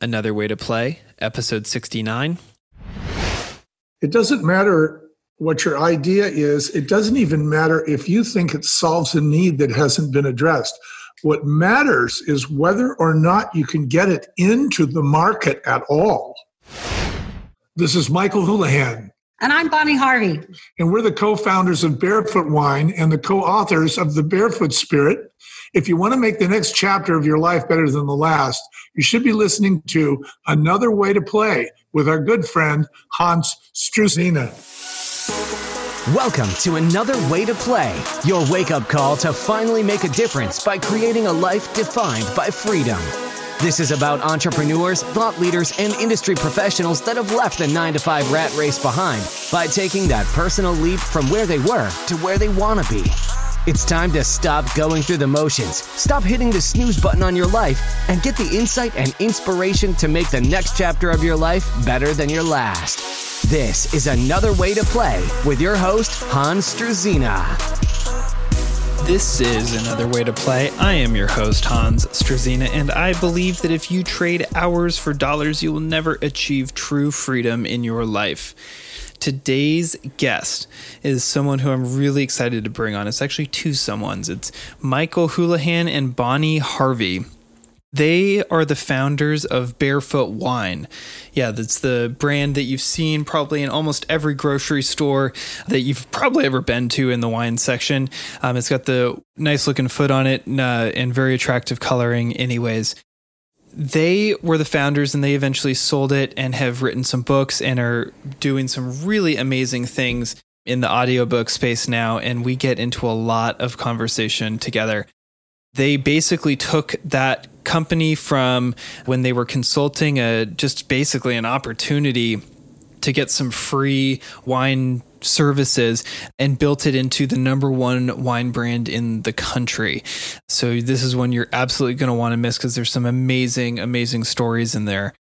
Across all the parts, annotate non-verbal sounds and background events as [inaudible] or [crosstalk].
Another Way to Play, episode 69. It doesn't matter what your idea is, it doesn't even matter if you think it solves a need that hasn't been addressed. What matters is whether or not you can get it into the market at all. This is Michael Houlihan. And I'm Bonnie Harvey. And we're the co founders of Barefoot Wine and the co authors of The Barefoot Spirit. If you want to make the next chapter of your life better than the last, you should be listening to Another Way to Play with our good friend Hans Struzina. Welcome to Another Way to Play, your wake up call to finally make a difference by creating a life defined by freedom. This is about entrepreneurs, thought leaders, and industry professionals that have left the 9 to 5 rat race behind by taking that personal leap from where they were to where they want to be. It's time to stop going through the motions, stop hitting the snooze button on your life, and get the insight and inspiration to make the next chapter of your life better than your last. This is Another Way to Play with your host, Hans Struzina. This is Another Way to Play. I am your host, Hans Struzina, and I believe that if you trade hours for dollars, you will never achieve true freedom in your life. Today's guest is someone who I'm really excited to bring on. It's actually two someones. It's Michael Houlihan and Bonnie Harvey. They are the founders of Barefoot Wine. Yeah, that's the brand that you've seen probably in almost every grocery store that you've probably ever been to in the wine section. Um, it's got the nice looking foot on it uh, and very attractive coloring, anyways. They were the founders and they eventually sold it and have written some books and are doing some really amazing things in the audiobook space now. And we get into a lot of conversation together they basically took that company from when they were consulting a just basically an opportunity to get some free wine services and built it into the number one wine brand in the country. So this is one you're absolutely going to want to miss because there's some amazing, amazing stories in there.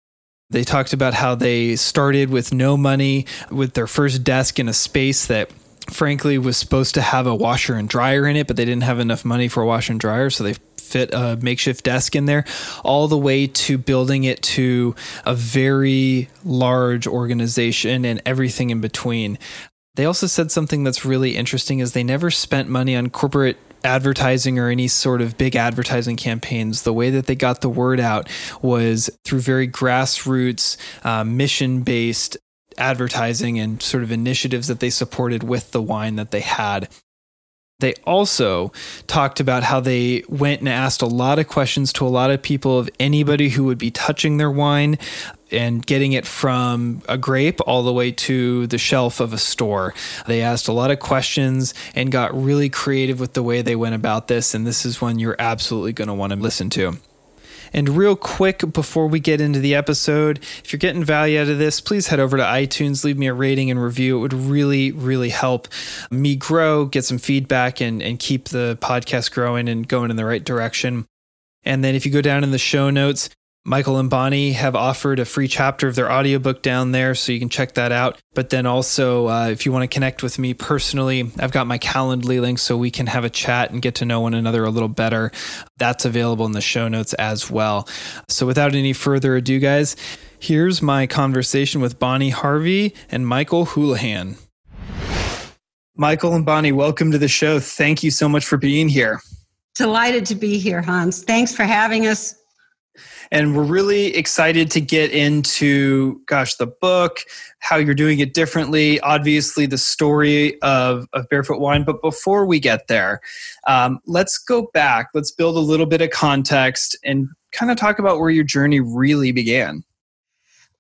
They talked about how they started with no money with their first desk in a space that frankly was supposed to have a washer and dryer in it, but they didn't have enough money for a washer and dryer, so they fit a makeshift desk in there, all the way to building it to a very large organization and everything in between. They also said something that's really interesting is they never spent money on corporate advertising or any sort of big advertising campaigns. The way that they got the word out was through very grassroots, uh, mission based advertising and sort of initiatives that they supported with the wine that they had. They also talked about how they went and asked a lot of questions to a lot of people of anybody who would be touching their wine and getting it from a grape all the way to the shelf of a store. They asked a lot of questions and got really creative with the way they went about this. And this is one you're absolutely going to want to listen to. And real quick before we get into the episode, if you're getting value out of this, please head over to iTunes, leave me a rating and review. It would really, really help me grow, get some feedback, and, and keep the podcast growing and going in the right direction. And then if you go down in the show notes, Michael and Bonnie have offered a free chapter of their audiobook down there, so you can check that out. But then also, uh, if you want to connect with me personally, I've got my Calendly link so we can have a chat and get to know one another a little better. That's available in the show notes as well. So without any further ado, guys, here's my conversation with Bonnie Harvey and Michael Houlihan. Michael and Bonnie, welcome to the show. Thank you so much for being here. Delighted to be here, Hans. Thanks for having us. And we're really excited to get into, gosh, the book, how you're doing it differently, obviously the story of, of Barefoot Wine. But before we get there, um, let's go back. Let's build a little bit of context and kind of talk about where your journey really began.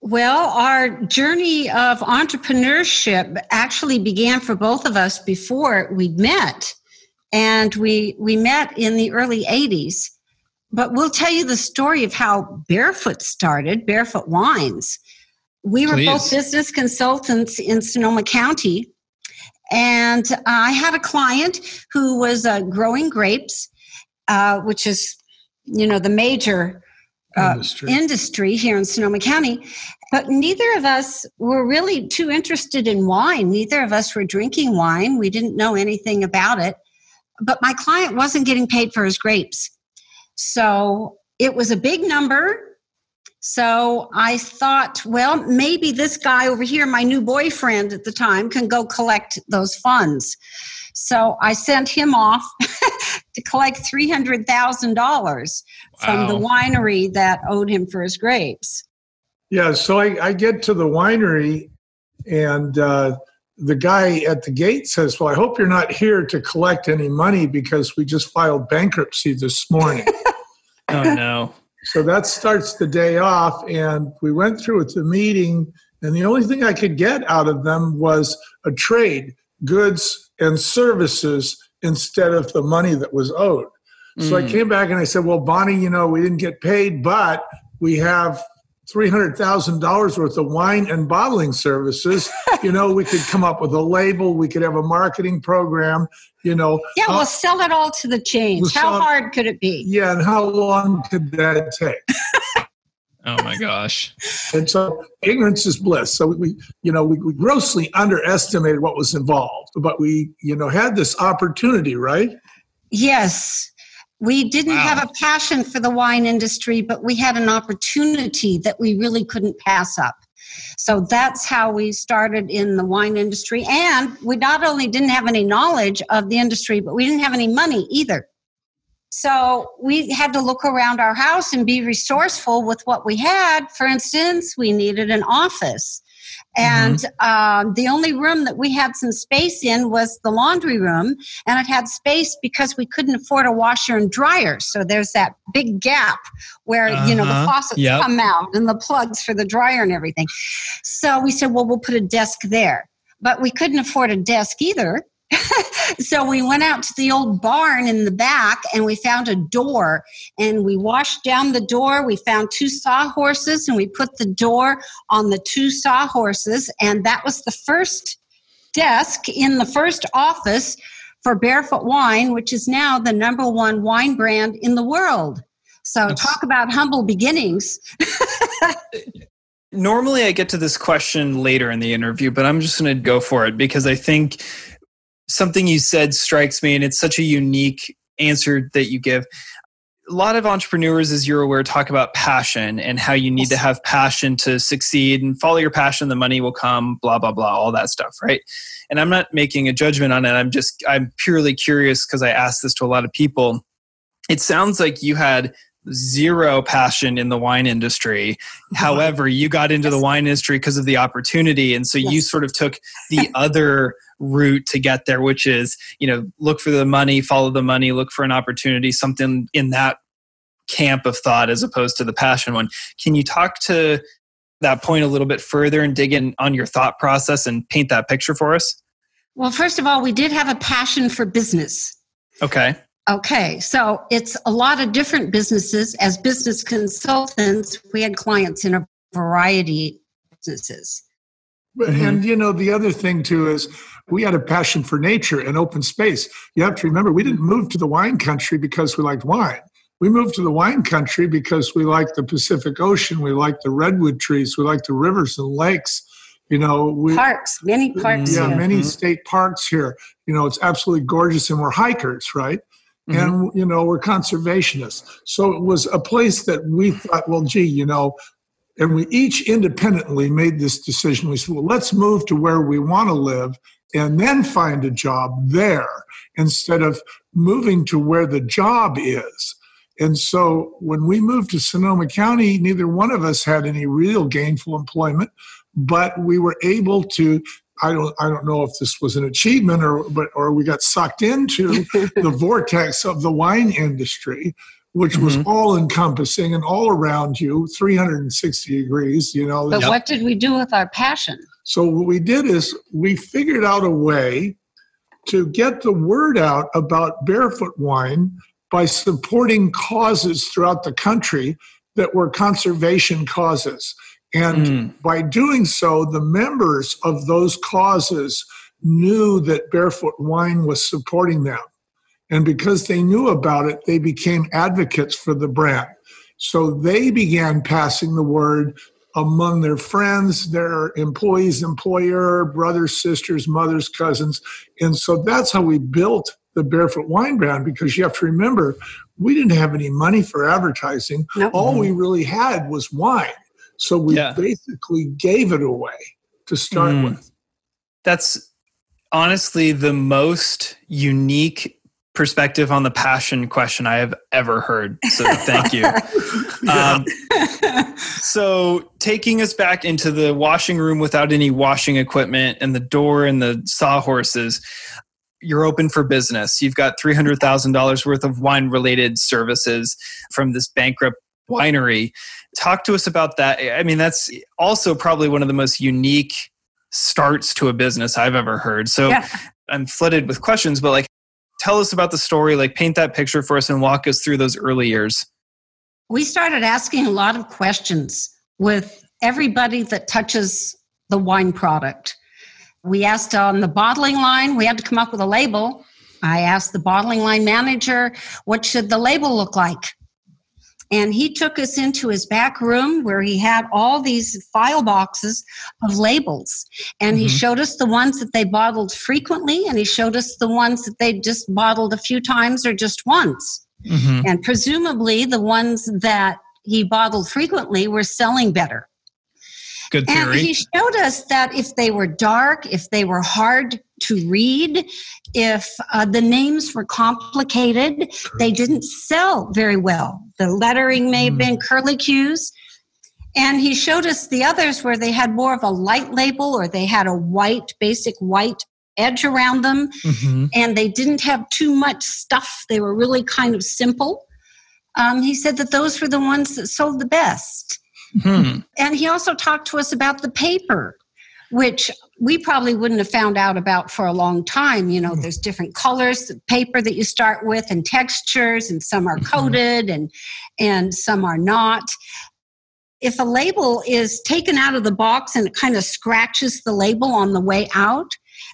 Well, our journey of entrepreneurship actually began for both of us before we met. And we, we met in the early 80s but we'll tell you the story of how Barefoot started, Barefoot Wines. We were Please. both business consultants in Sonoma County. And I had a client who was uh, growing grapes, uh, which is, you know, the major uh, industry. industry here in Sonoma County. But neither of us were really too interested in wine. Neither of us were drinking wine. We didn't know anything about it. But my client wasn't getting paid for his grapes. So it was a big number. So I thought, well, maybe this guy over here, my new boyfriend at the time, can go collect those funds. So I sent him off [laughs] to collect $300,000 from the winery that owed him for his grapes. Yeah, so I, I get to the winery, and uh, the guy at the gate says, Well, I hope you're not here to collect any money because we just filed bankruptcy this morning. [laughs] oh, no. So that starts the day off, and we went through with the meeting, and the only thing I could get out of them was a trade, goods and services instead of the money that was owed. So mm. I came back and I said, Well, Bonnie, you know, we didn't get paid, but we have $300,000 worth of wine and bottling services. [laughs] you know, we could come up with a label, we could have a marketing program, you know. Yeah, we'll uh, sell it all to the chains. We'll how hard could it be? Yeah, and how long could that take? [laughs] oh my gosh. And so ignorance is bliss. So we, you know, we, we grossly underestimated what was involved, but we, you know, had this opportunity, right? Yes. We didn't wow. have a passion for the wine industry, but we had an opportunity that we really couldn't pass up. So that's how we started in the wine industry. And we not only didn't have any knowledge of the industry, but we didn't have any money either. So we had to look around our house and be resourceful with what we had. For instance, we needed an office. And mm-hmm. um, the only room that we had some space in was the laundry room, and it had space because we couldn't afford a washer and dryer. So there's that big gap where uh-huh. you know the uh-huh. faucets yep. come out and the plugs for the dryer and everything. So we said, well, we'll put a desk there, but we couldn't afford a desk either. [laughs] so we went out to the old barn in the back and we found a door and we washed down the door. We found two sawhorses and we put the door on the two sawhorses. And that was the first desk in the first office for Barefoot Wine, which is now the number one wine brand in the world. So talk about humble beginnings. [laughs] Normally, I get to this question later in the interview, but I'm just going to go for it because I think something you said strikes me, and it's such a unique answer that you give. A lot of entrepreneurs, as you're aware, talk about passion and how you need to have passion to succeed and follow your passion, the money will come, blah, blah, blah, all that stuff, right? And I'm not making a judgment on it. I'm just, I'm purely curious because I asked this to a lot of people. It sounds like you had zero passion in the wine industry. However, you got into the wine industry because of the opportunity. And so you sort of took the [laughs] other route to get there, which is, you know, look for the money, follow the money, look for an opportunity, something in that camp of thought as opposed to the passion one. Can you talk to that point a little bit further and dig in on your thought process and paint that picture for us? Well, first of all, we did have a passion for business. Okay. Okay, so it's a lot of different businesses. As business consultants, we had clients in a variety of businesses. Mm-hmm. And you know, the other thing too is we had a passion for nature and open space. You have to remember, we didn't move to the wine country because we liked wine. We moved to the wine country because we liked the Pacific Ocean, we liked the redwood trees, we liked the rivers and lakes. You know, we, parks, many parks. Yeah, here. many mm-hmm. state parks here. You know, it's absolutely gorgeous, and we're hikers, right? Mm-hmm. And you know, we're conservationists. So it was a place that we thought, well, gee, you know, and we each independently made this decision. We said, well, let's move to where we want to live and then find a job there instead of moving to where the job is. And so when we moved to Sonoma County, neither one of us had any real gainful employment, but we were able to I don't I don't know if this was an achievement or but or we got sucked into [laughs] the vortex of the wine industry which was mm-hmm. all encompassing and all around you 360 degrees you know but yep. what did we do with our passion so what we did is we figured out a way to get the word out about barefoot wine by supporting causes throughout the country that were conservation causes and mm. by doing so the members of those causes knew that barefoot wine was supporting them and because they knew about it, they became advocates for the brand. So they began passing the word among their friends, their employees, employer, brothers, sisters, mothers, cousins. And so that's how we built the Barefoot Wine brand because you have to remember we didn't have any money for advertising. Nope. All we really had was wine. So we Yeah. basically gave it away to start Mm. with. That's honestly the most unique perspective on the passion question I have ever heard. So thank you. [laughs] Um, so taking us back into the washing room without any washing equipment and the door and the sawhorses, you're open for business. You've got $300,000 worth of wine related services from this bankrupt winery. Talk to us about that. I mean, that's also probably one of the most unique starts to a business I've ever heard. So Yeah. I'm flooded with questions, but like, tell us about the story, like, paint that picture for us and walk us through those early years. we started asking a lot of questions with everybody that touches the wine product. We asked on the bottling line, we had to come up with a label. I asked the bottling line manager, what should the label look like? And he took us into his back room where he had all these file boxes of labels. And he Mhm. showed us the ones that they bottled frequently, and he showed us the ones that they just bottled a few times or just once. Mm-hmm. And presumably, the ones that he bottled frequently were selling better. Good theory. And he showed us that if they were dark, if they were hard to read, if uh, the names were complicated, they didn't sell very well. The lettering may have been curlicues. And he showed us the others where they had more of a light label or they had a white, basic white edge around them Mhm. and they didn't have too much stuff. They were really kind of simple. Um, he said that those were the ones that sold the best. Hmm. And he also talked to us about the paper, which we probably wouldn't have found out about for a long time. You know, there's different colors of paper that you start with and textures, and some are Mhm. coated and and some are not. If a label is taken out of the box and it kind of scratches the label on the way out,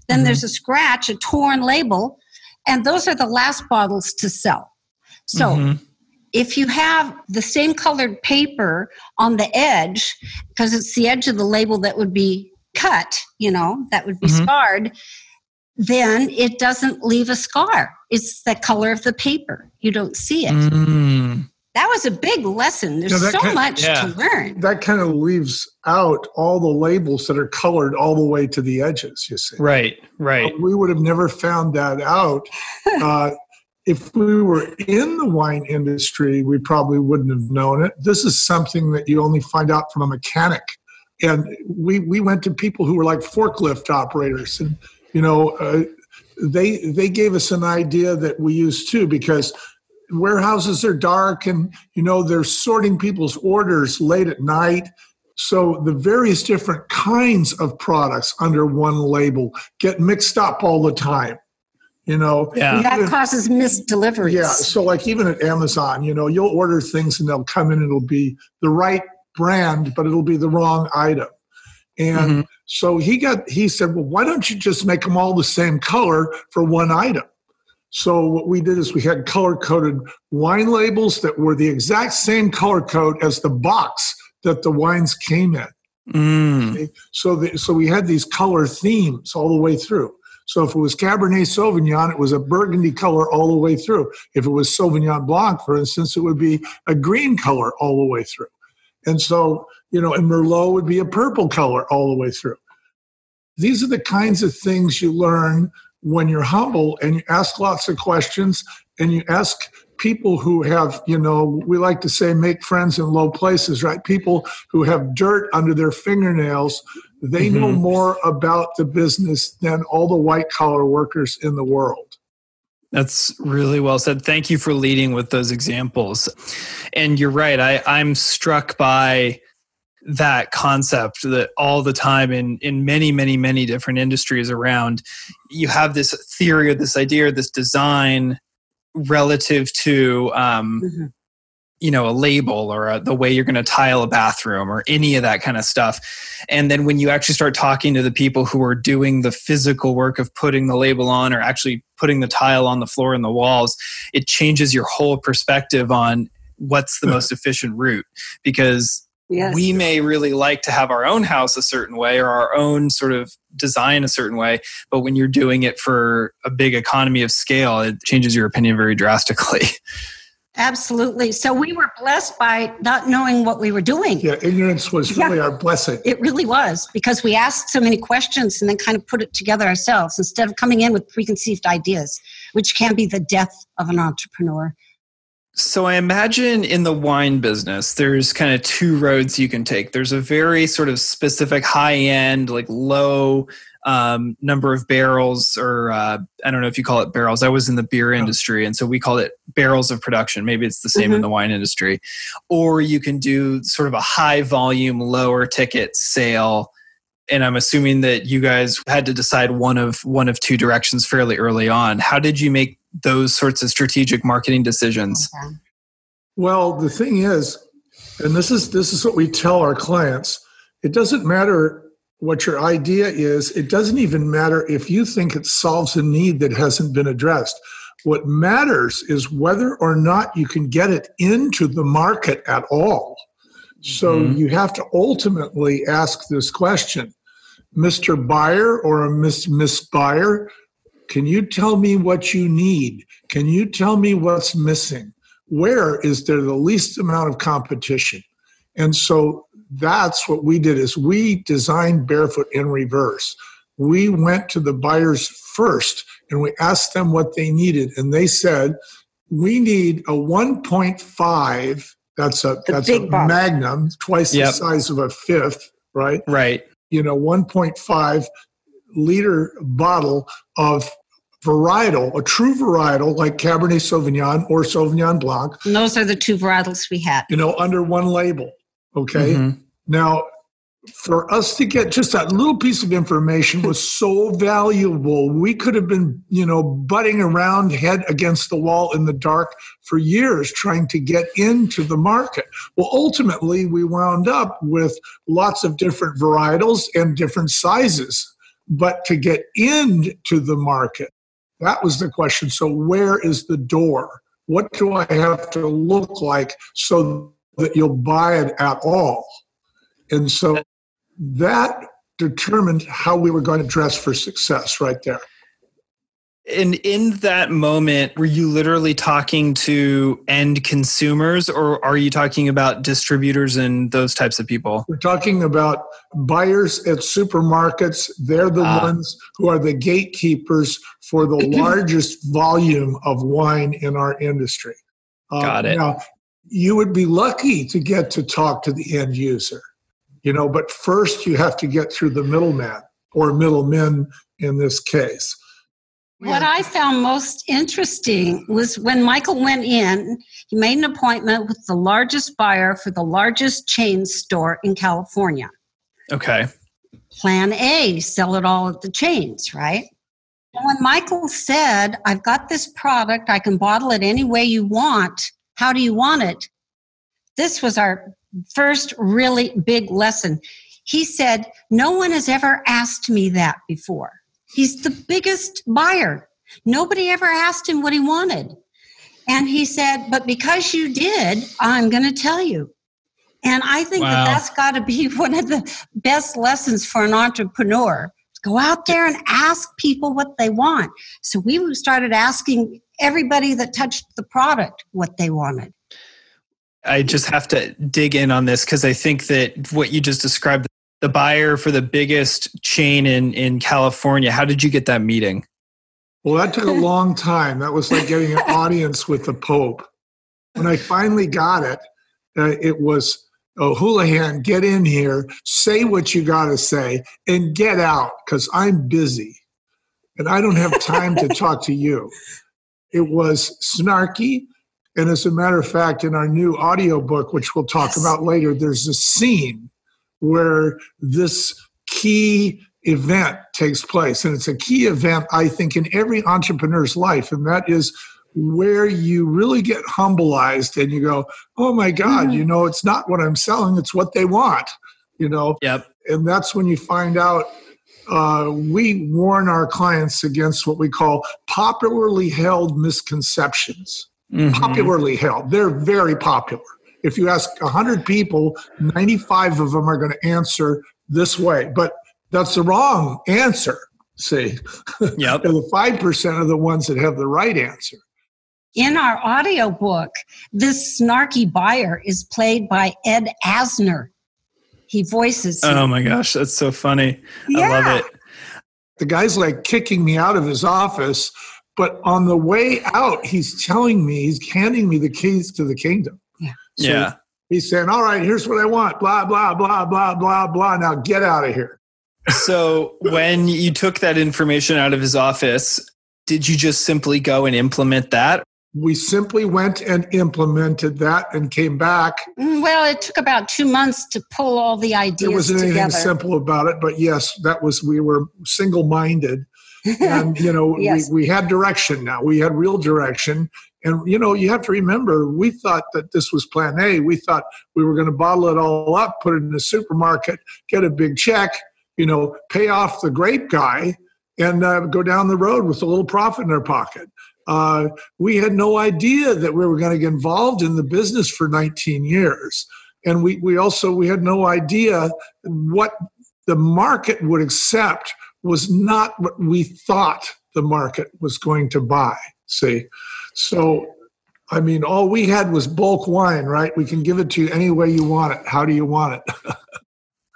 then Mhm. there's a scratch, a torn label, and those are the last bottles to sell. So Mhm. if you have the same colored paper on the edge, because it's the edge of the label that would be cut, you know, that would be Mhm. scarred, then it doesn't leave a scar. It's the color of the paper. You don't see it. Mm. That was a big lesson. There's Yeah, that so kind- much yeah. to learn. That kind of leaves out all the labels that are colored all the way to the edges, you see. Right, right. we would have never found that out. [laughs] Uh, if we were in the wine industry, we probably wouldn't have known it. This is something that you only find out from a mechanic. And we, we went to people who were like forklift operators, and you know, uh, they they gave us an idea that we use too because warehouses are dark, and you know they're sorting people's orders late at night. So the various different kinds of products under one label get mixed up all the time. You know, Yeah. that causes missed deliveries. yeah. So like even at Amazon, you know, you'll order things and they'll come in and it'll be the right brand, but it'll be the wrong item. And Mhm. so he got he said, Well, why don't you just make them all the same color for one item? So what we did is we had color coded wine labels that were the exact same color code as the box that the wines came in. Mm. So, the, so we had these color themes all the way through. So if it was Cabernet Sauvignon, it was a burgundy color all the way through. If it was Sauvignon Blanc, for instance, it would be a green color all the way through. And so, you know, and Merlot would be a purple color all the way through. These are the kinds of things you learn when you're humble and you ask lots of questions and you ask people who have, you know, we like to say make friends in low places, right? People who have dirt under their fingernails, they know Mhm. more about the business than all the white collar workers in the world. That's really well said. Thank you for leading with those examples. And you're right. I, I'm struck by that concept that all the time in, in many, many, many different industries around, you have this theory or this idea or this design relative to um, Mhm. You know a label or a, the way you're going to tile a bathroom or any of that kind of stuff. And then when you actually start talking to the people who are doing the physical work of putting the label on or actually putting the tile on the floor and the walls it changes your whole perspective on what's the hmm. most efficient route. Because Yes. we may really like to have our own house a certain way or our own sort of design a certain way but when you're doing it for a big economy of scale it changes your opinion very drastically [laughs] Absolutely. So we were blessed by not knowing what we were doing. Yeah, ignorance was really our blessing. It really was because we asked so many questions and then kind of put it together ourselves instead of coming in with preconceived ideas, which can be the death of an entrepreneur. So I imagine in the wine business, there's kind of two roads you can take. There's a very sort of specific high end, like low um, number of barrels, or uh, I don't know if you call it barrels. I was in the beer industry, and so we call it barrels of production. Maybe it's the same mm-hmm. in the wine industry. Or you can do sort of a high volume, lower ticket sale. And I'm assuming that you guys had to decide one of one of two directions fairly early on. How did you make those sorts of strategic marketing decisions? Okay. Well, the thing is, and this is this is what we tell our clients, it doesn't matter what your idea is, it doesn't even matter if you think it solves a need that hasn't been addressed. What matters is whether or not you can get it into the market at all. So mm-hmm. you have to ultimately ask this question Mr. Buyer or a Miss Miss Buyer, can you tell me what you need? Can you tell me what's missing? Where is there the least amount of competition? And so that's what we did is we designed barefoot in reverse. We went to the buyers first and we asked them what they needed and they said we need a 1.5 that's a the that's a box. magnum twice yep. the size of a fifth right right you know 1.5 liter bottle of varietal, a true varietal like Cabernet Sauvignon or Sauvignon Blanc. And those are the two varietals we had. You know, under one label. Okay. Mm-hmm. Now, for us to get just that little piece of information was [laughs] so valuable. We could have been, you know, butting around head against the wall in the dark for years trying to get into the market. Well, ultimately, we wound up with lots of different varietals and different sizes. But to get into the market, that was the question. So, where is the door? What do I have to look like so that you'll buy it at all? And so that determined how we were going to dress for success right there. And in that moment, were you literally talking to end consumers or are you talking about distributors and those types of people? We're talking about buyers at supermarkets. They're the ah. ones who are the gatekeepers for the [clears throat] largest volume of wine in our industry. Got it. Now, you would be lucky to get to talk to the end user you know but first you have to get through the middleman or middlemen in this case what I found most interesting was when Michael went in, he made an appointment with the largest buyer for the largest chain store in California. Okay. Plan A, sell it all at the chains, right? And when Michael said, I've got this product, I can bottle it any way you want, how do you want it? This was our first really big lesson. He said, No one has ever asked me that before. He's the biggest buyer. Nobody ever asked him what he wanted. And he said, But because you did, I'm going to tell you. And I think wow. that that's got to be [laughs] one of the best lessons for an entrepreneur. Go out there and ask people what they want. So we started asking everybody that touched the product what they wanted. I just have to dig in on this because I think that what you just described, the buyer for the biggest chain in, in California, how did you get that meeting? Well, that took a [laughs] long time. That was like getting an audience with the Pope. When I finally got it, uh, it was, oh, Houlihan, get in here, say what you got to say, and get out because I'm busy and I don't have time to [laughs] talk to you. It was snarky and as a matter of fact, in our new audio book, which we'll talk yes. about later, there's a scene where this key event takes place. And it's a key event, I think, in every entrepreneur's life. And that is where you really get humbleized and you go, oh my God, mm-hmm. you know, it's not what I'm selling, it's what they want, you know? Yep. And that's when you find out uh, we warn our clients against what we call popularly held misconceptions mm-hmm. popularly held. They're very popular. if you ask 100 people, 95 of them are going to answer this way. But that's the wrong answer, see? Yep. [laughs] the 5% are the ones that have the right answer. In our audiobook, this snarky buyer is played by Ed Asner. He voices. him. Oh my gosh, that's so funny. I love it. The guy's like kicking me out of his office, but on the way out, he's telling me, he's handing me the keys to the kingdom. Yeah. So yeah. He's saying, All right, here's what I want, blah, blah, blah, blah, blah, blah. Now get out of here. So when you took that information out of his office, did you just simply go and implement that? We simply went and implemented that and came back. Mm, Well, it took about two months to pull all the ideas. There wasn't anything together. simple about it, but yes, that was, we were single minded. [laughs] And, you know, Yes. we, we had direction now. We had real direction. And, you know, you have to remember, we thought that this was plan A. We thought we were going to bottle it all up, put it in the supermarket, get a big check, you know, pay off the grape guy, and uh, go down the road with a little profit in our pocket. Uh, we had no idea that we were going to get involved in the business for 19 years. And we, we also we had no idea what the market would accept was not what we thought the market was going to buy. See, so I mean, all we had was bulk wine, right? We can give it to you any way you want it. How do you want it? [laughs]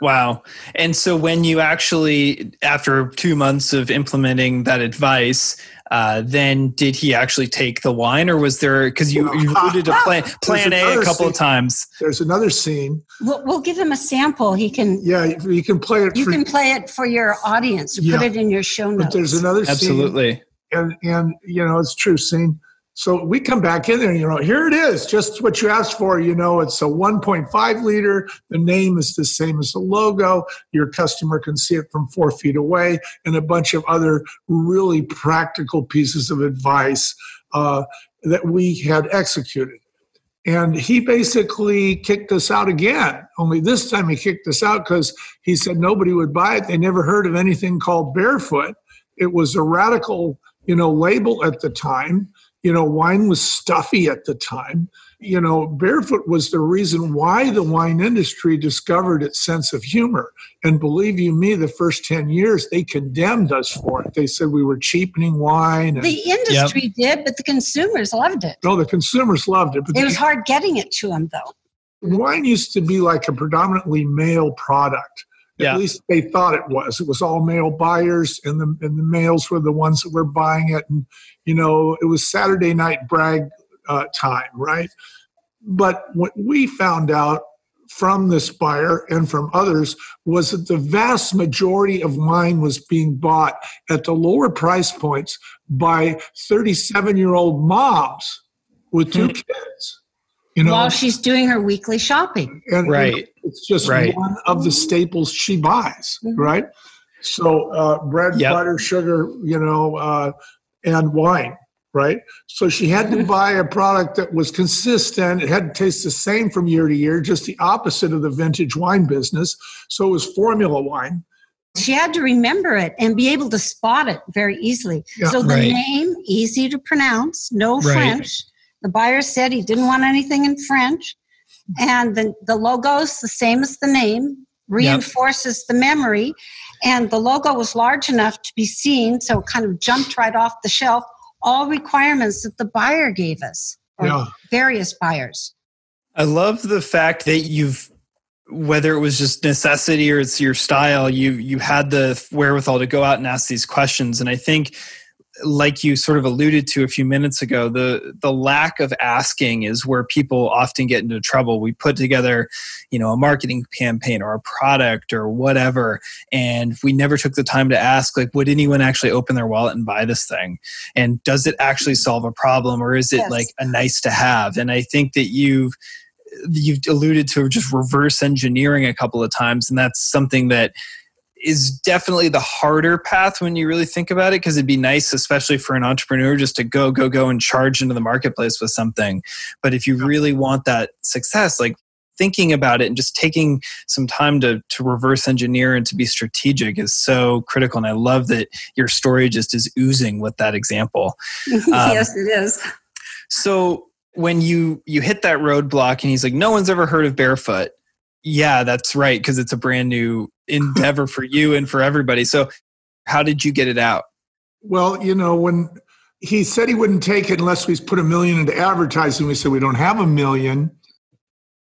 Wow. And so when you actually, after two months of implementing that advice, uh, then did he actually take the wine or was there, because you, you [laughs] alluded to plan, plan A a another couple of times. There's another scene. We'll, we'll give him a sample. He can. Yeah, you can play it. You for, can play it for your audience. Yeah. Put it in your show notes. but there's another scene. Absolutely. and and you know it's true scene so we come back in there you know here it is just what you asked for you know it's a 1.5 liter the name is the same as the logo your customer can see it from four feet away and a bunch of other really practical pieces of advice uh, that we had executed. And he basically kicked us out again only this time he kicked us out because he said nobody would buy it they never heard of anything called barefoot. It was a radical you know label at the time you know wine was stuffy at the time you know barefoot was the reason why the wine industry discovered its sense of humor and believe you me the first 10 years they condemned us for it they said we were cheapening wine and the industry did, but the consumers loved it. no the consumers loved it but It was the- hard getting it to them, though. wine used to be like a predominantly male product. At Yeah. least they thought it was. It was all male buyers, and the and the males were the ones that were buying it. And you know, it was Saturday night brag uh, time, right? But what we found out from this buyer and from others was that the vast majority of wine was being bought at the lower price points by 37 year old moms with two kids. You know, While she's doing her weekly shopping. and Right. it's just Right. one of the staples she buys Mhm. right so uh, bread Yep. butter sugar you know uh, and wine right so she had to Mhm. buy a product that was consistent it had to taste the same from year to year just the opposite of the vintage wine business so it was formula wine She had to remember it and be able to spot it very easily. Yeah. so the Right. name, easy to pronounce, no Right. French. The buyer said he didn't want anything in French. And the, the logo's the same as the name, reinforces the memory. And the logo was large enough to be seen, so it kind of jumped right off the shelf. All requirements that the buyer gave us, or Yeah. various buyers. I love the fact that you've whether it was just necessity or it's your style, you you had the wherewithal to go out and ask these questions. And I think like you sort of alluded to a few minutes ago, the the lack of asking is where people often get into trouble. We put together, you know, a marketing campaign or a product or whatever, and we never took the time to ask, like, would anyone actually open their wallet and buy this thing? And does it actually solve a problem, or is it Yes. like a nice to have? And I think that you've you've alluded to just reverse engineering a couple of times, and that's something that is definitely the harder path when you really think about it because it'd be nice especially for an entrepreneur just to go go go and charge into the marketplace with something. But if you really want that success like thinking about it and just taking some time to to reverse engineer and to be strategic is so critical and i love that your story just is oozing with that example. [laughs] Yes, um, it is. so when you you hit that roadblock and he's like no one's ever heard of barefoot. Yeah that's right because it's a brand new endeavor for you and for everybody so how did you get it out well you know when he said he wouldn't take it unless we put a million into advertising we said we don't have a million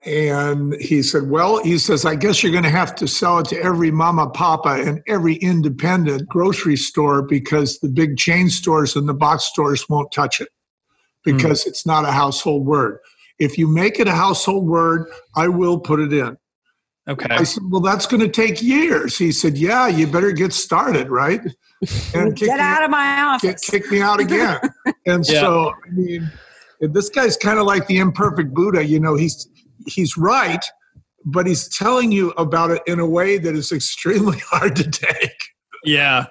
and he said well he says i guess you're going to have to sell it to every mama papa and every independent grocery store because the big chain stores and the box stores won't touch it because mm. it's not a household word. If you make it a household word, I will put it in. Okay. I said, well, that's going to take years. He said, yeah, you better get started, right? And [laughs] get out of my office. Get, kick me out again. [laughs] and yeah. so, I mean, this guy's kind of like the imperfect Buddha. You know, he's he's right, but he's telling you about it in a way that is extremely [laughs] hard to take. Yeah,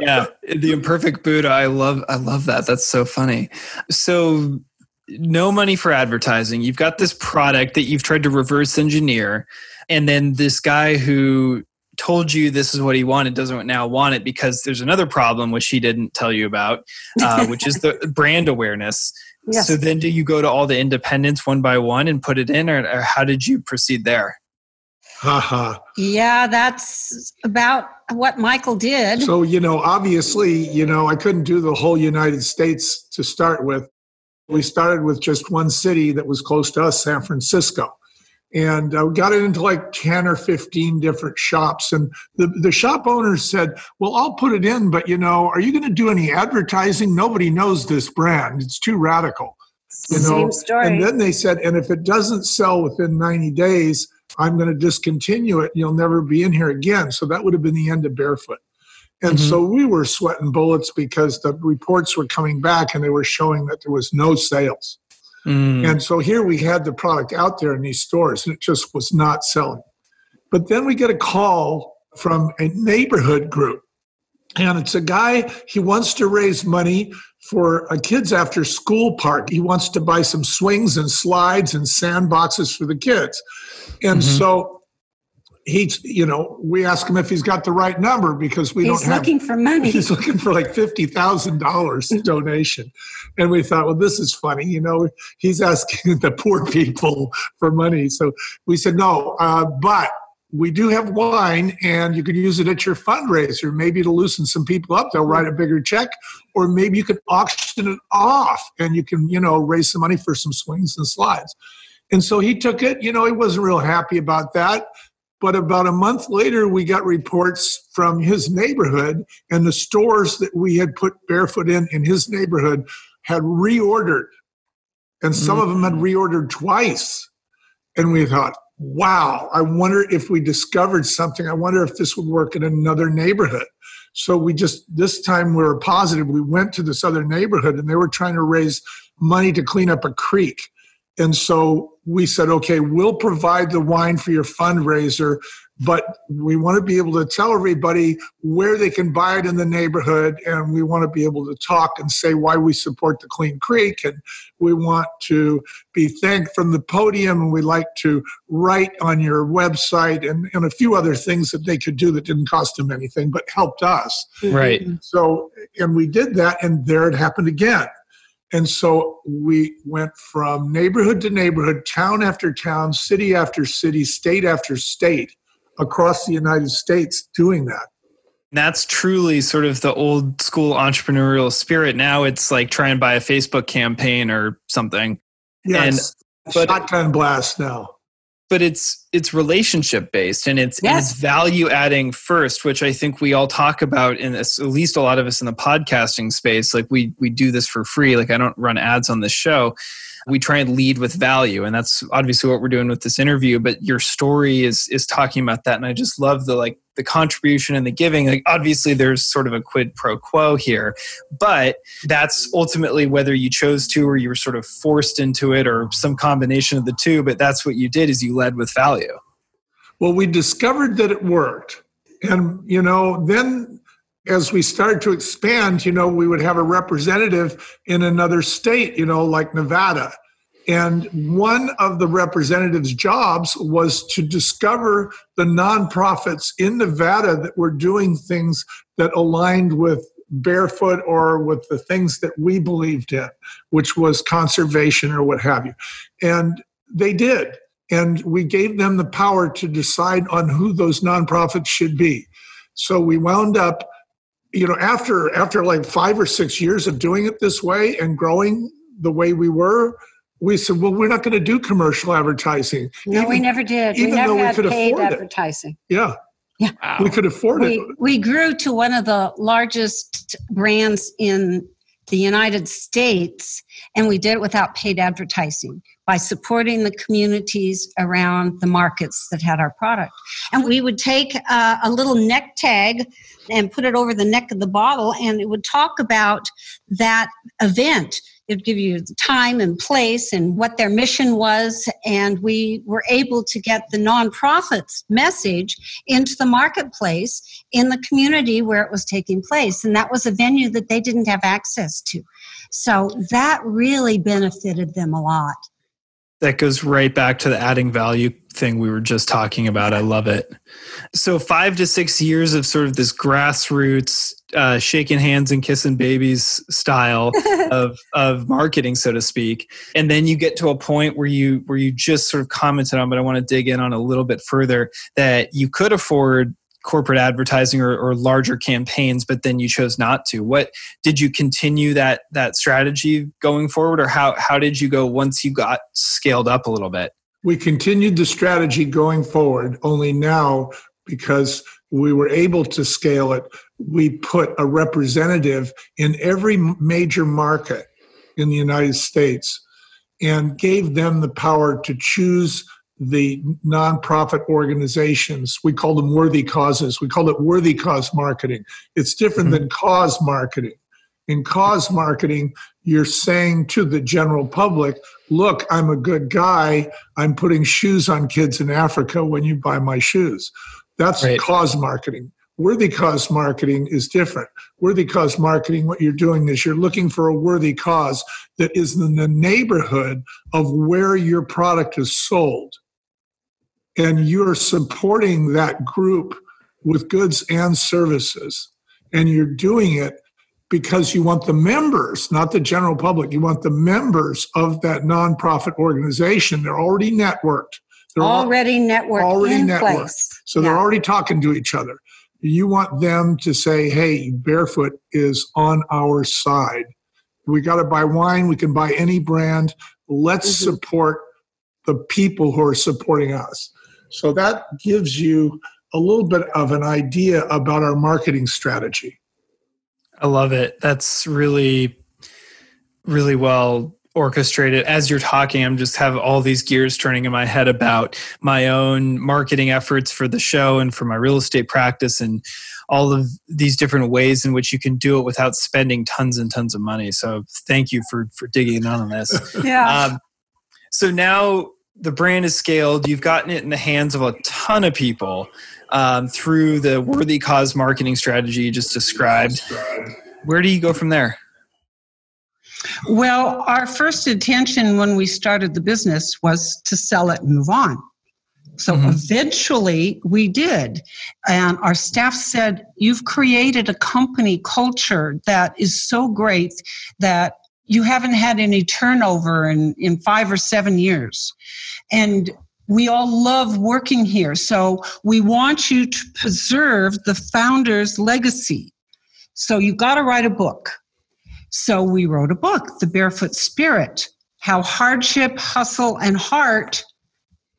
yeah, the imperfect Buddha. I love I love that. That's so funny. So no money for advertising. You've got this product that you've tried to reverse engineer and then this guy who told you this is what he wanted doesn't now want it because there's another problem which he didn't tell you about uh, [laughs] which is the brand awareness yes. so then do you go to all the independents one by one and put it in or, or how did you proceed there Haha. yeah, that's about what Michael did. So, you know, obviously, you know, I couldn't do the whole United States to start with. We started with just one city that was close to us, San Francisco. And uh, got it into like 10 or 15 different shops. And the, the shop owners said, Well, I'll put it in, but you know, are you going to do any advertising? Nobody knows this brand. It's too radical. You know? Same story. And then they said, And if it doesn't sell within 90 days, I'm going to discontinue it. You'll never be in here again. So that would have been the end of Barefoot. And mm-hmm. so we were sweating bullets because the reports were coming back and they were showing that there was no sales. Mm. And so here we had the product out there in these stores and it just was not selling. But then we get a call from a neighborhood group. And it's a guy, he wants to raise money for a kids after school park. He wants to buy some swings and slides and sandboxes for the kids. And mm-hmm. so he's, you know, we ask him if he's got the right number because we he's don't have. He's looking for money. [laughs] He's looking for like $50,000 [laughs] donation. And we thought, well, this is funny. You know, he's asking [laughs] the poor people for money. So we said, no, uh, but we do have wine and you could use it at your fundraiser maybe to loosen some people up they'll write a bigger check or maybe you could auction it off and you can you know raise some money for some swings and slides and so he took it. You know, he wasn't real happy about that. But about a month later, we got reports from his neighborhood, and the stores that we had put barefoot in in his neighborhood had reordered. And some mm-hmm. of them had mm-hmm. reordered twice. And we thought, wow, I wonder if we discovered something. I wonder if this would work in another neighborhood. So we just, this time we were positive. We went to this other neighborhood and they were trying to raise money to clean up a creek. And so we said, okay, we'll provide the wine for your fundraiser, but we want to be able to tell everybody where they can buy it in the neighborhood. And we want to be able to talk and say why we support the Clean Creek. And we want to be thanked from the podium. And we like to write on your website and, and a few other things that they could do that didn't cost them anything, but helped us. Right. So, and we did that. And there it happened again and so we went from neighborhood to neighborhood, town after town, city after city, state after state across the United States doing that. That's truly sort of the old school entrepreneurial spirit. Now it's like try and buy a Facebook campaign or something. Yes. And, but, shotgun blast now but it's it's relationship based and it's, yes. and it's value adding first which i think we all talk about in this at least a lot of us in the podcasting space. Like we we do this for free. Like i don't run ads on this show we try and lead with value. And that's obviously what we're doing with this interview but your story is is talking about that. And i just love the like the contribution and the giving. Like obviously there's sort of a quid pro quo here but that's ultimately whether you chose to or you were sort of forced into it or some combination of the two but that's what you did is you led with value. Well we discovered that it worked. And you know then as we started to expand, you know, we would have a representative in another state, you know, like Nevada. And one of the representative's jobs was to discover the nonprofits in Nevada that were doing things that aligned with barefoot or with the things that we believed in, which was conservation or what have you. And they did. And we gave them the power to decide on who those nonprofits should be. So we wound up, you know, after after like five or six years of doing it this way and growing the way we were, we said, well, we're not going to do commercial advertising. No, even, we never did. Even we never though we had could paid afford advertising. It. Yeah. Yeah. Wow. We could afford we, it. We grew to one of the largest brands in the United States, and we did it without paid advertising by supporting the communities around the markets that had our product. And we would take uh, a little neck tag and put it over the neck of the bottle, and it would talk about that event it would give you the time and place and what their mission was. And we were able to get the nonprofits message into the marketplace in the community where it was taking place. And that was a venue that they didn't have access to. So that really benefited them a lot. That goes right back to the adding value thing we were just talking about. I love it. So, five to six years of sort of this grassroots uh, shaking hands and kissing babies style [laughs] of of marketing, so to speak. And then you get to a point where you where you just sort of commented on, but I want to dig in on a little bit further that you could afford corporate advertising or, or larger campaigns, but then you chose not to. What did you continue that that strategy going forward, or how how did you go once you got scaled up a little bit? We continued the strategy going forward, only now because we were able to scale it, we put a representative in every major market in the United States and gave them the power to choose the nonprofit organizations. We call them worthy causes. We call it worthy cause marketing. It's different mm-hmm. than cause marketing. In cause marketing, you're saying to the general public, look, I'm a good guy. I'm putting shoes on kids in Africa when you buy my shoes. That's right. cause marketing. Worthy cause marketing is different. Worthy cause marketing, what you're doing is you're looking for a worthy cause that is in the neighborhood of where your product is sold. And you're supporting that group with goods and services. And you're doing it because you want the members, not the general public, you want the members of that nonprofit organization. They're already networked. They're already networked already in networked. place. So yeah. they're already talking to each other. You want them to say, hey, Barefoot is on our side. We got to buy wine. We can buy any brand. Let's mm-hmm. support the people who are supporting us. So that gives you a little bit of an idea about our marketing strategy. I love it. That's really, really well orchestrated as you're talking i'm just have all these gears turning in my head about my own marketing efforts for the show and for my real estate practice and all of these different ways in which you can do it without spending tons and tons of money. So thank you for for digging in on this. [laughs] Yeah. Um, so now the brand is scaled. You've gotten it in the hands of a ton of people um, through the worthy cause marketing strategy you just described. Where do you go from there well, our first intention when we started the business was to sell it and move on. So mm-hmm. eventually we did. And our staff said, You've created a company culture that is so great that you haven't had any turnover in, in five or seven years. And we all love working here. So we want you to preserve the founder's legacy. So you've got to write a book. So we wrote a book, The Barefoot Spirit How Hardship, Hustle, and Heart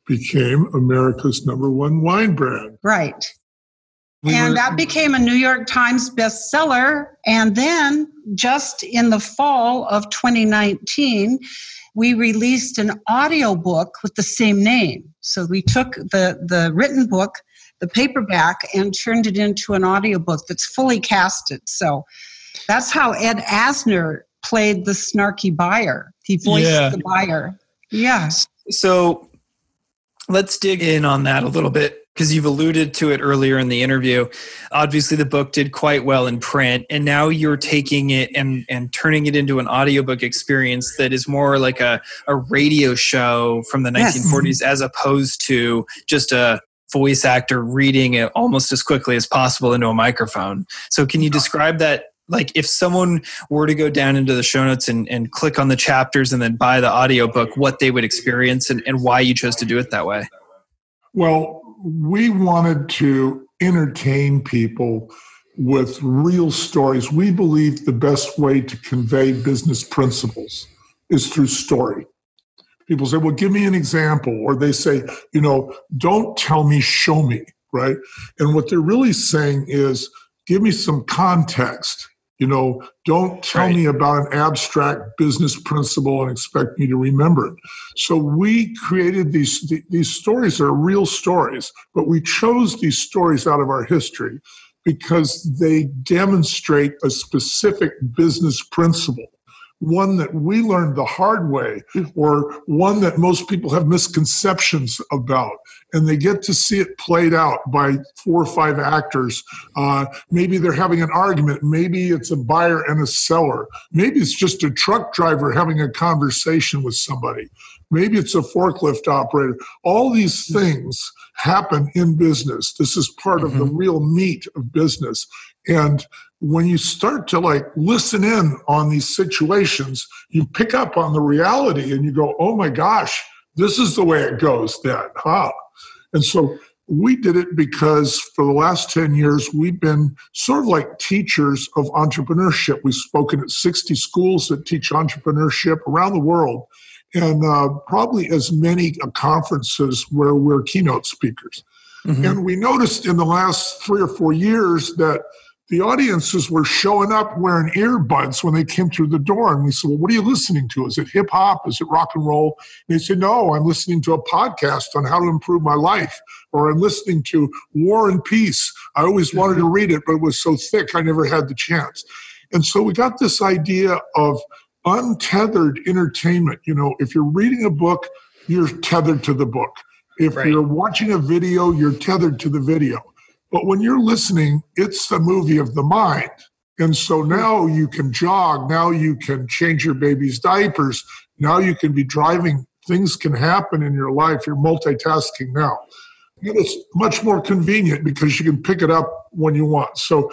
became America's number one wine brand. Right. We and were, that became a New York Times bestseller. And then, just in the fall of 2019, we released an audio book with the same name. So we took the, the written book, the paperback, and turned it into an audio book that's fully casted. So that's how Ed Asner played the snarky buyer. He voiced yeah. the buyer. Yeah. So let's dig in on that a little bit because you've alluded to it earlier in the interview. Obviously, the book did quite well in print, and now you're taking it and, and turning it into an audiobook experience that is more like a, a radio show from the yes. 1940s as opposed to just a voice actor reading it almost as quickly as possible into a microphone. So, can you describe that like if someone were to go down into the show notes and, and click on the chapters and then buy the audiobook what they would experience and, and why you chose to do it that way? Well we wanted to entertain people with real stories. We believe the best way to convey business principles is through story. People say well give me an example or they say you know don't tell me show me right? And what they're really saying is give me some context you know, don't tell right. me about an abstract business principle and expect me to remember it. So we created these these stories are real stories, but we chose these stories out of our history because they demonstrate a specific business principle one that we learned the hard way or one that most people have misconceptions about. And they get to see it played out by four or five actors. Uh, maybe they're having an argument. Maybe it's a buyer and a seller. Maybe it's just a truck driver having a conversation with somebody. Maybe it's a forklift operator. All these things happen in business. This is part mm-hmm. of the mm-hmm. real meat of business and when you start to like listen in on these situations, you pick up on the reality and you go, oh my gosh, this is the way it goes then, huh? And so we did it because for the last 10 years, we've been sort of like teachers of entrepreneurship. We've spoken at 60 schools that teach entrepreneurship around the world and uh, probably as many conferences where we're keynote speakers. Mm-hmm. And we noticed in the last three or four years that the audiences were showing up wearing earbuds when they came through the door. And we said, Well, what are you listening to? Is it hip hop? Is it rock and roll? And they said, No, I'm listening to a podcast on how to improve my life. Or I'm listening to War and Peace. I always mm-hmm. wanted to read it, but it was so thick I never had the chance. And so we got this idea of untethered entertainment. You know, if you're reading a book, you're tethered to the book. If right. you're watching a video, you're tethered to the video but when you're listening, it's the movie of the mind. And so now you can jog, now you can change your baby's diapers, now you can be driving. Things can happen in your life. You're multitasking now. And it's much more convenient because you can pick it up when you want. So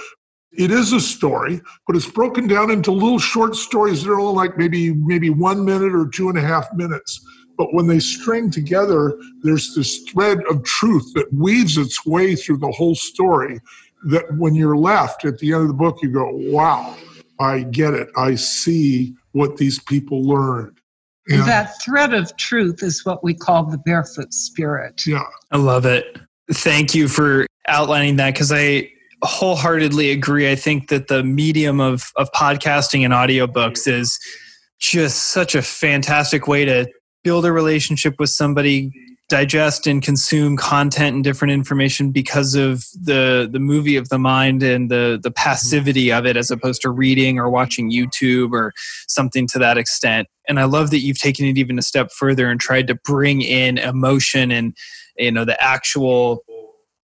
it is a story, but it's broken down into little short stories that are all like maybe maybe one minute or two and a half minutes. But when they string together, there's this thread of truth that weaves its way through the whole story. That when you're left at the end of the book, you go, wow, I get it. I see what these people learned. And that thread of truth is what we call the barefoot spirit. Yeah. I love it. Thank you for outlining that because I wholeheartedly agree. I think that the medium of, of podcasting and audiobooks is just such a fantastic way to build a relationship with somebody digest and consume content and different information because of the the movie of the mind and the the passivity of it as opposed to reading or watching YouTube or something to that extent. And I love that you've taken it even a step further and tried to bring in emotion and you know the actual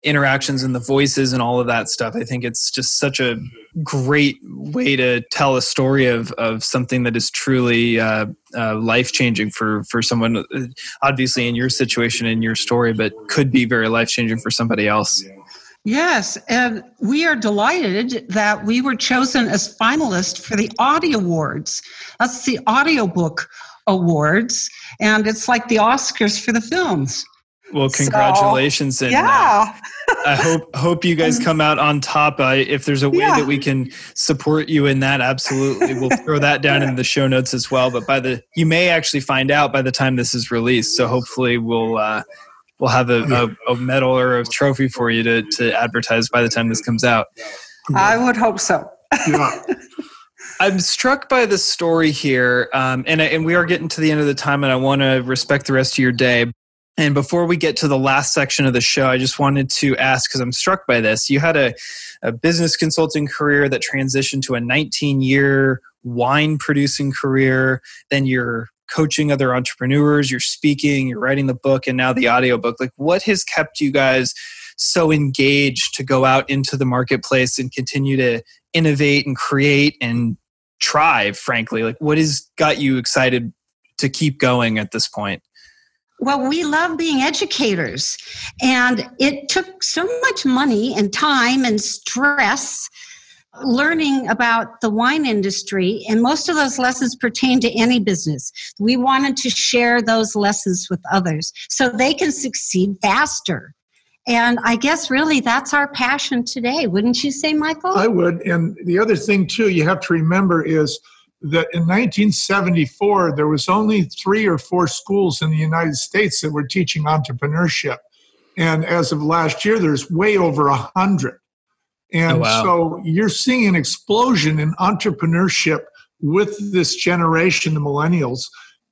interactions and the voices and all of that stuff. I think it's just such a great way to tell a story of, of something that is truly uh, uh, life changing for, for someone, uh, obviously in your situation, in your story, but could be very life changing for somebody else. Yes, and we are delighted that we were chosen as finalists for the Audie Awards. That's the Audiobook Awards, and it's like the Oscars for the films. Well, congratulations, so, and yeah. uh, I hope hope you guys come out on top. Uh, if there's a way yeah. that we can support you in that, absolutely, we'll throw that down in the show notes as well. But by the you may actually find out by the time this is released. So hopefully, we'll uh, we'll have a, a, a medal or a trophy for you to to advertise by the time this comes out. I would hope so. Yeah. [laughs] I'm struck by the story here, um, and and we are getting to the end of the time, and I want to respect the rest of your day. And before we get to the last section of the show, I just wanted to ask because I'm struck by this. You had a, a business consulting career that transitioned to a 19 year wine producing career. Then you're coaching other entrepreneurs, you're speaking, you're writing the book, and now the audiobook. Like, what has kept you guys so engaged to go out into the marketplace and continue to innovate and create and try, frankly? Like, what has got you excited to keep going at this point? Well, we love being educators, and it took so much money and time and stress learning about the wine industry, and most of those lessons pertain to any business. We wanted to share those lessons with others so they can succeed faster. And I guess really that's our passion today, wouldn't you say, Michael? I would. And the other thing, too, you have to remember is that in 1974, there was only three or four schools in the United States that were teaching entrepreneurship. And as of last year, there's way over a hundred. And oh, wow. so you're seeing an explosion in entrepreneurship with this generation, the millennials.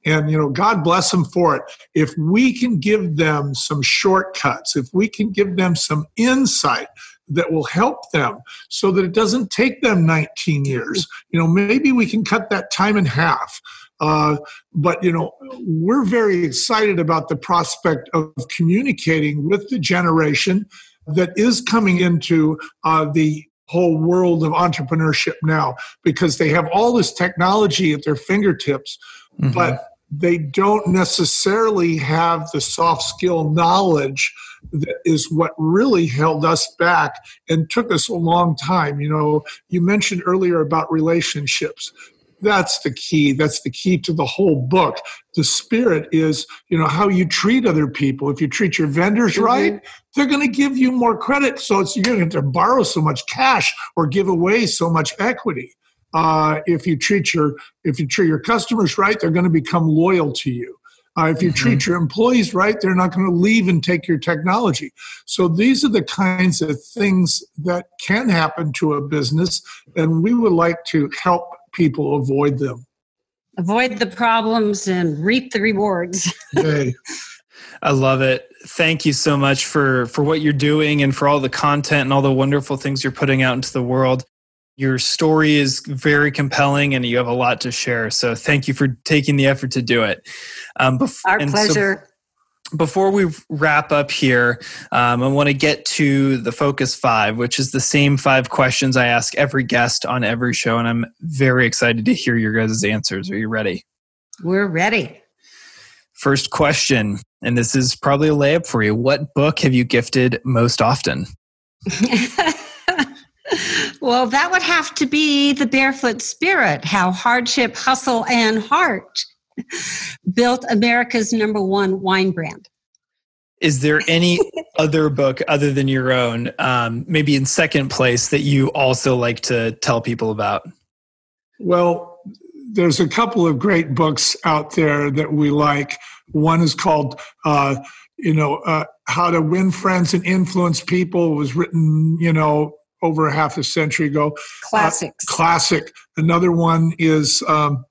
And, you know, God bless them for it. If we can give them some shortcuts, if we can give them some insight that will help them so that it doesn't take them 19 years, you know, maybe we can cut that time in half. Uh, but you know, we're very excited about the prospect of communicating with the generation that is coming into uh, the whole world of entrepreneurship now because they have all this technology at their fingertips, mm-hmm. but they don't necessarily have the soft skill knowledge that is what really held us back and took us a long time. You know, you mentioned earlier about relationships. That's the key. That's the key to the whole book. The spirit is you know how you treat other people. If you treat your vendors mm-hmm. right they're going to give you more credit. So it's you're going to borrow so much cash or give away so much equity uh, if you treat your if you treat your customers right they're going to become loyal to you uh, if you mm-hmm. treat your employees right, they're not going to leave and take your technology. So these are the kinds of things that can happen to a business, and we would like to help people avoid them. Avoid the problems and reap the rewards. [laughs] Yay. I love it. Thank you so much for for what you're doing and for all the content and all the wonderful things you're putting out into the world. Your story is very compelling and you have a lot to share. So thank you for taking the effort to do it. Um, bef- Our pleasure. So before we wrap up here, um, I want to get to the focus five, which is the same five questions I ask every guest on every show. And I'm very excited to hear your guys' answers. Are you ready? We're ready. First question, and this is probably a layup for you. What book have you gifted most often? [laughs] well, that would have to be The Barefoot Spirit How Hardship, Hustle, and Heart built America's number one wine brand. Is there any [laughs] other book other than your own, um, maybe in second place, that you also like to tell people about? Well, there's a couple of great books out there that we like. One is called, uh, you know, uh, How to Win Friends and Influence People. It was written, you know, over a half a century ago. Classics. Uh, classic. Another one is um,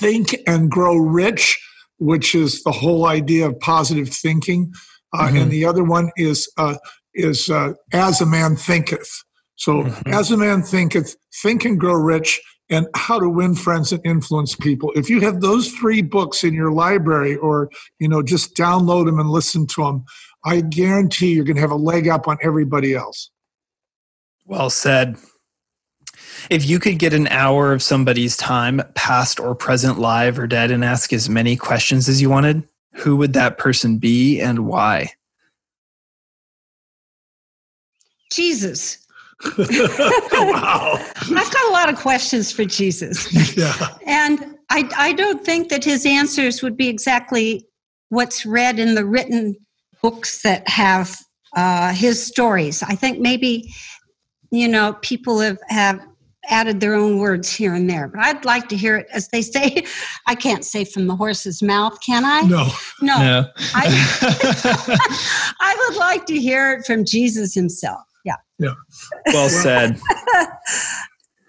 Think and Grow Rich, which is the whole idea of positive thinking. Uh, mm-hmm. And the other one is uh, is uh, As a Man Thinketh. So, mm-hmm. As a Man Thinketh, Think and Grow Rich, and How to Win Friends and Influence People. If you have those three books in your library, or you know, just download them and listen to them, I guarantee you're going to have a leg up on everybody else. Well said. If you could get an hour of somebody's time, past or present, live or dead, and ask as many questions as you wanted, who would that person be and why? Jesus. [laughs] wow. [laughs] I've got a lot of questions for Jesus. Yeah. And I, I don't think that his answers would be exactly what's read in the written books that have uh, his stories. I think maybe, you know, people have, have added their own words here and there. But I'd like to hear it, as they say. [laughs] I can't say from the horse's mouth, can I? No. No. no. I, [laughs] [laughs] I would like to hear it from Jesus himself. Yeah. Yeah. Well said.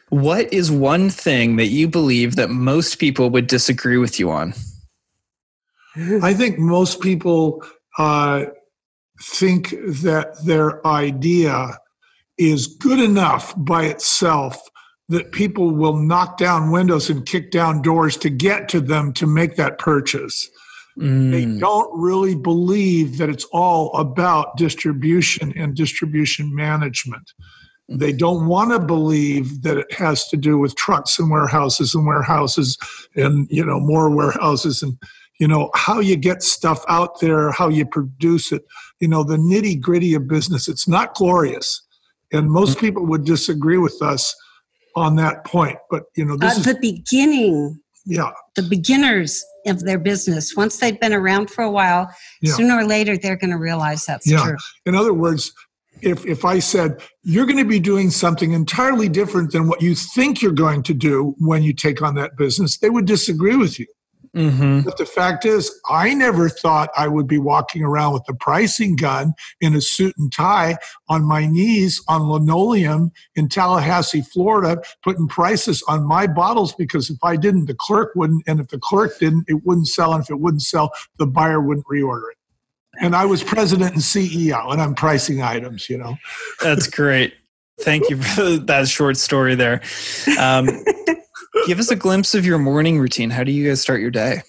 what is one thing that you believe that most people would disagree with you on? I think most people uh, think that their idea is good enough by itself that people will knock down windows and kick down doors to get to them to make that purchase. Mm. They don't really believe that it's all about distribution and distribution management. They don't want to believe that it has to do with trucks and warehouses and warehouses and you know more warehouses and you know how you get stuff out there, how you produce it. You know the nitty gritty of business. It's not glorious, and most mm. people would disagree with us on that point. But you know, this uh, is the beginning, yeah, the beginners of their business. Once they've been around for a while, Yeah. sooner or later they're going to realize that's Yeah. true. In other words, if if I said you're going to be doing something entirely different than what you think you're going to do when you take on that business, they would disagree with you. Mm-hmm. But the fact is, I never thought I would be walking around with a pricing gun in a suit and tie on my knees on linoleum in Tallahassee, Florida, putting prices on my bottles because if I didn't, the clerk wouldn't. And if the clerk didn't, it wouldn't sell. And if it wouldn't sell, the buyer wouldn't reorder it. And I was president and CEO, and I'm pricing items, you know. That's great. Thank you for [laughs] that short story there. Um, [laughs] give us a glimpse of your morning routine. How do you guys start your day?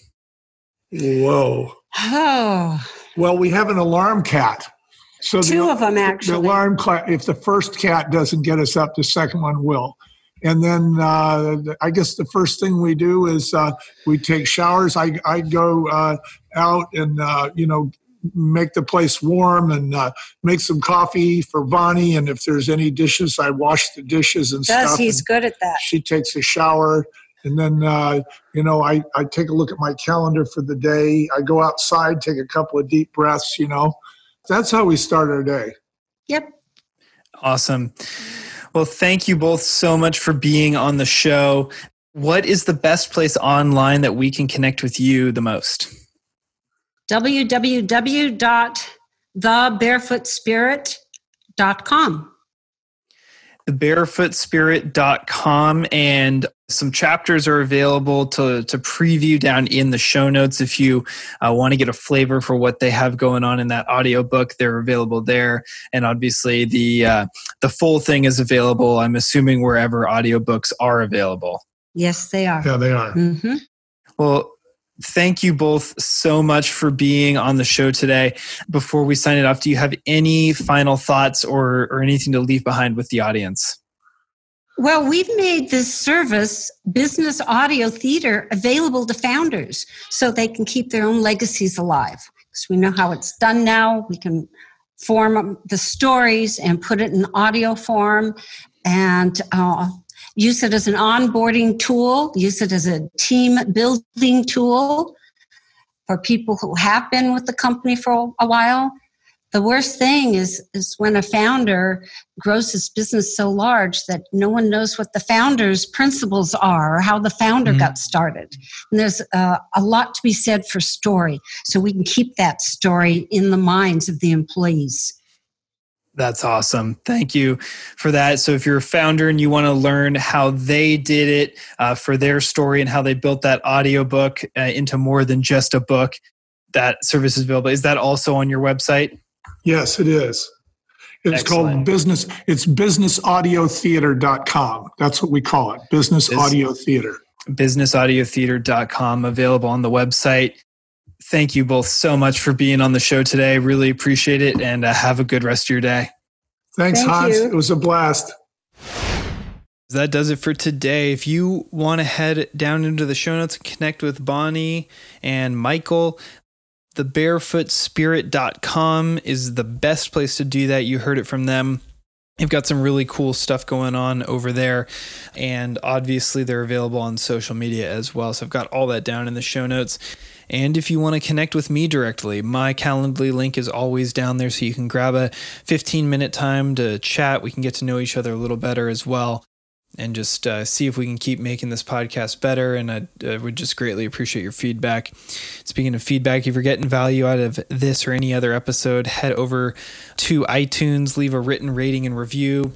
Whoa. Oh, Well, we have an alarm cat. So the- two of them actually. the alarm clock if the first cat doesn't get us up the second one will and then uh, i guess the first thing we do is uh, we take showers i, I go uh, out and uh, you know make the place warm and uh, make some coffee for bonnie and if there's any dishes i wash the dishes and Does stuff he's and good at that? she takes a shower and then uh, you know I, I take a look at my calendar for the day i go outside take a couple of deep breaths you know that's how we start our day Yep. Awesome. Well, thank you both so much for being on the show. What is the best place online that we can connect with you the most? www.thebarefootspirit.com. thebarefootspirit.com and some chapters are available to, to preview down in the show notes if you uh, want to get a flavor for what they have going on in that audiobook they're available there and obviously the uh, the full thing is available i'm assuming wherever audiobooks are available Yes, they are. yeah they are mm-hmm. well thank you both so much for being on the show today before we sign it off do you have any final thoughts or, or anything to leave behind with the audience Well, we've made this service, business audio theater, available to founders so they can keep their own legacies alive. Because we know how it's done now. We can form the stories and put it in audio form and uh, use it as an onboarding tool, use it as a team building tool for people who have been with the company for a while. The worst thing is, is when a founder grows his business so large that no one knows what the founder's principles are or how the founder Mhm. got started. And there's uh, a lot to be said for story, so we can keep that story in the minds of the employees. That's awesome. Thank you for that. So, if you're a founder and you want to learn how they did it uh, for their story and how they built that audiobook uh, into more than just a book, that service is available. Is that also on your website? Yes, it is. It's called Excellent. business. It's businessaudiotheater.com. That's what we call it. Business Bus- Audio Theater. businessaudiotheater.com available on the website. Thank you both so much for being on the show today. Really appreciate it and uh, have a good rest of your day. Thanks, Thank Hans. you. It was a blast. That does it for today. If you want to head down into the show notes and connect with Bonnie and Michael, thebarefootspirit.com is the best place to do that. You heard it from them. They've got some really cool stuff going on over there. And obviously, they're available on social media as well. So I've got all that down in the show notes. And if you want to connect with me directly, my Calendly link is always down there. So you can grab a 15 minute time to chat. We can get to know each other a little better as well and just uh, see if we can keep making this podcast better. And I uh, would just greatly appreciate your feedback. Speaking of feedback, if you're getting value out of this or any other episode, head over to iTunes, leave a written rating and review.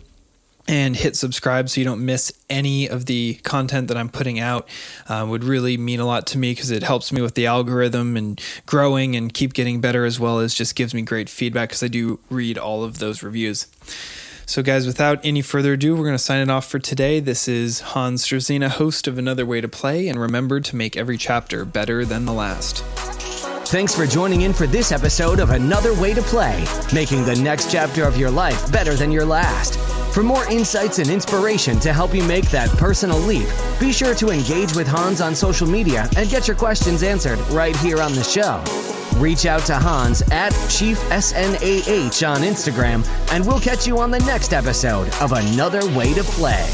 And hit subscribe so you don't miss any of the content that I'm putting out. Uh, would really mean a lot to me because it helps me with the algorithm and growing and keep getting better as well as just gives me great feedback because I do read all of those reviews. So, guys, without any further ado, we're going to sign it off for today. This is Hans Struzina, host of Another Way to Play, and remember to make every chapter better than the last. Thanks for joining in for this episode of Another Way to Play, making the next chapter of your life better than your last. For more insights and inspiration to help you make that personal leap, be sure to engage with Hans on social media and get your questions answered right here on the show. Reach out to Hans at Chief SNAH on Instagram, and we'll catch you on the next episode of Another Way to Play.